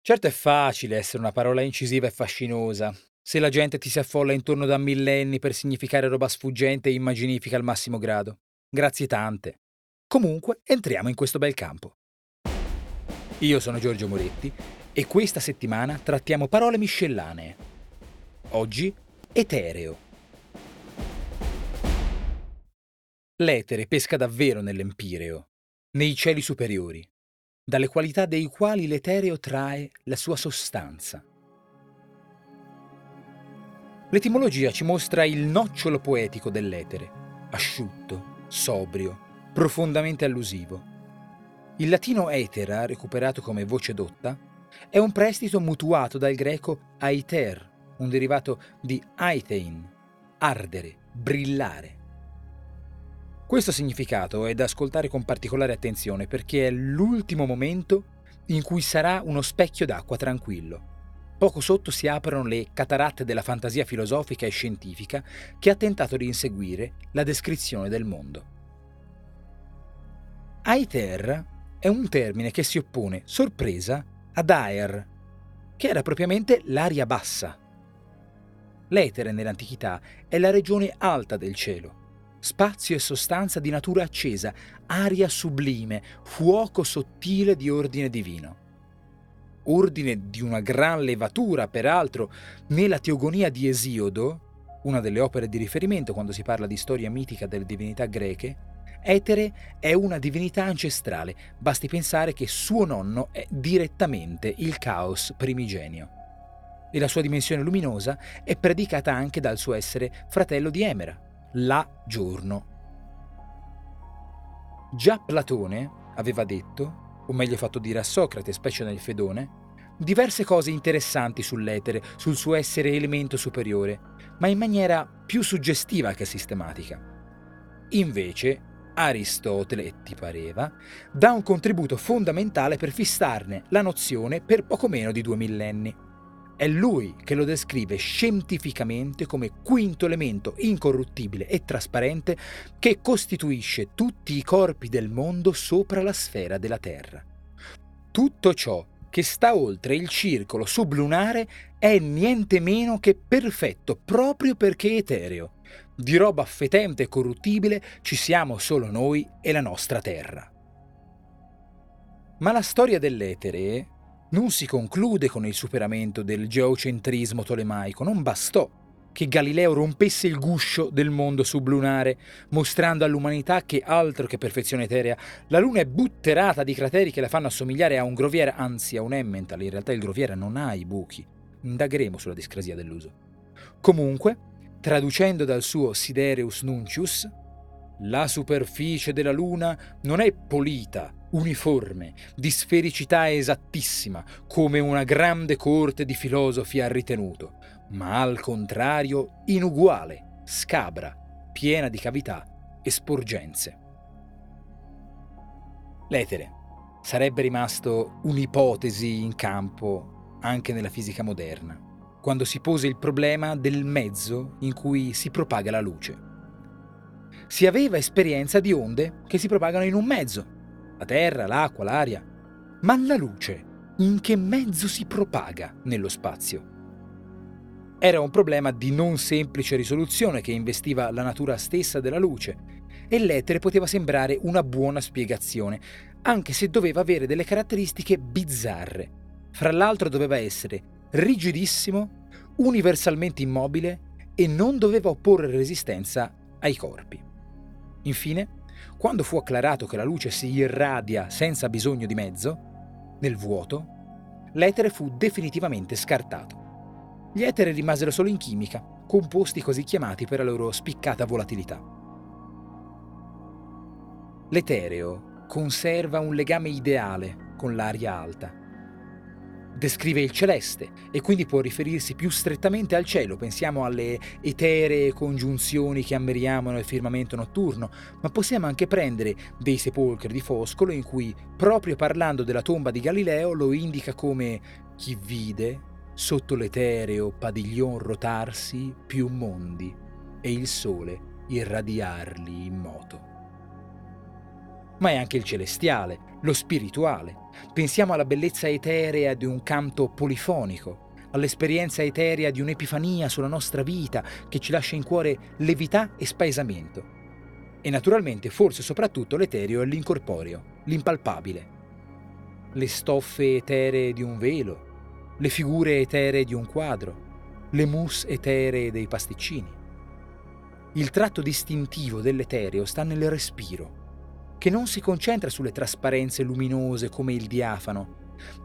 Certo è facile essere una parola incisiva e fascinosa. Se la gente ti si affolla intorno da millenni per significare roba sfuggente e immaginifica al massimo grado. Grazie tante. Comunque, entriamo in questo bel campo. Io sono Giorgio Moretti e questa settimana trattiamo parole miscellanee. Oggi, etereo. L'etere pesca davvero nell'empireo, nei cieli superiori, dalle qualità dei quali l'etereo trae la sua sostanza. L'etimologia ci mostra il nocciolo poetico dell'etere, asciutto, sobrio, profondamente allusivo. Il latino etera, recuperato come voce dotta, è un prestito mutuato dal greco aiter, un derivato di aitein, ardere, brillare. Questo significato è da ascoltare con particolare attenzione perché è l'ultimo momento in cui sarà uno specchio d'acqua tranquillo. Poco sotto si aprono le cataratte della fantasia filosofica e scientifica che ha tentato di inseguire la descrizione del mondo. Aiter è un termine che si oppone, sorpresa, ad aer, che era propriamente l'aria bassa. L'etere nell'antichità è la regione alta del cielo, spazio e sostanza di natura accesa, aria sublime, fuoco sottile di ordine divino. Ordine di una gran levatura, peraltro, nella Teogonia di Esiodo, una delle opere di riferimento quando si parla di storia mitica delle divinità greche, Etere è una divinità ancestrale, basti pensare che suo nonno è direttamente il caos primigenio. E la sua dimensione luminosa è predicata anche dal suo essere fratello di Emera, la giorno. Già Platone aveva detto, o meglio fatto dire a Socrate, specie nel Fedone, diverse cose interessanti sull'etere, sul suo essere elemento superiore, ma in maniera più suggestiva che sistematica. Invece, Aristotele, ti pareva, dà un contributo fondamentale per fissarne la nozione per poco meno di due millenni. È lui che lo descrive scientificamente come quinto elemento incorruttibile e trasparente che costituisce tutti i corpi del mondo sopra la sfera della Terra. Tutto ciò che sta oltre il circolo sublunare è niente meno che perfetto proprio perché etereo. Di roba fetente e corruttibile ci siamo solo noi e la nostra Terra. Ma la storia dell'etere non si conclude con il superamento del geocentrismo tolemaico, non bastò che Galileo rompesse il guscio del mondo sublunare, mostrando all'umanità che altro che perfezione eterea, la Luna è butterata di crateri che la fanno assomigliare a un groviera, anzi a un Emmental, in realtà il groviera non ha i buchi. Indagheremo sulla discrasia dell'uso. Comunque, traducendo dal suo Sidereus Nuncius, la superficie della Luna non è polita, uniforme, di sfericità esattissima, come una grande corte di filosofi ha ritenuto, ma al contrario inuguale, scabra, piena di cavità e sporgenze. L'etere sarebbe rimasto un'ipotesi in campo anche nella fisica moderna, quando si pose il problema del mezzo in cui si propaga la luce. Si aveva esperienza di onde che si propagano in un mezzo, la terra, l'acqua, l'aria. Ma la luce, in che mezzo si propaga nello spazio? Era un problema di non semplice risoluzione che investiva la natura stessa della luce e l'etere poteva sembrare una buona spiegazione, anche se doveva avere delle caratteristiche bizzarre. Fra l'altro doveva essere rigidissimo, universalmente immobile e non doveva opporre resistenza ai corpi. Infine, quando fu acclarato che la luce si irradia senza bisogno di mezzo, nel vuoto, l'etere fu definitivamente scartato. Gli eteri rimasero solo in chimica, composti così chiamati per la loro spiccata volatilità. L'etereo conserva un legame ideale con l'aria alta. Descrive il celeste e quindi può riferirsi più strettamente al cielo, pensiamo alle eteree congiunzioni che ammiriamo nel firmamento notturno, ma possiamo anche prendere dei sepolcri di Foscolo in cui, proprio parlando della tomba di Galileo, lo indica come chi vide sotto l'etereo padiglion rotarsi più mondi e il sole irradiarli in moto. Ma è anche il celestiale, lo spirituale. Pensiamo alla bellezza eterea di un canto polifonico, all'esperienza eterea di un'epifania sulla nostra vita che ci lascia in cuore levità e spaesamento. E naturalmente, forse soprattutto, l'etereo e l'incorporeo, l'impalpabile. Le stoffe eteree di un velo, le figure eteree di un quadro, le mousse eteree dei pasticcini. Il tratto distintivo dell'etereo sta nel respiro, che non si concentra sulle trasparenze luminose come il diafano,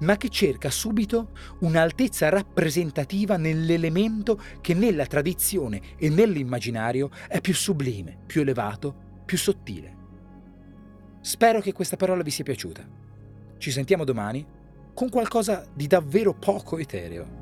ma che cerca subito un'altezza rappresentativa nell'elemento che nella tradizione e nell'immaginario è più sublime, più elevato, più sottile. Spero che questa parola vi sia piaciuta. Ci sentiamo domani con qualcosa di davvero poco etereo.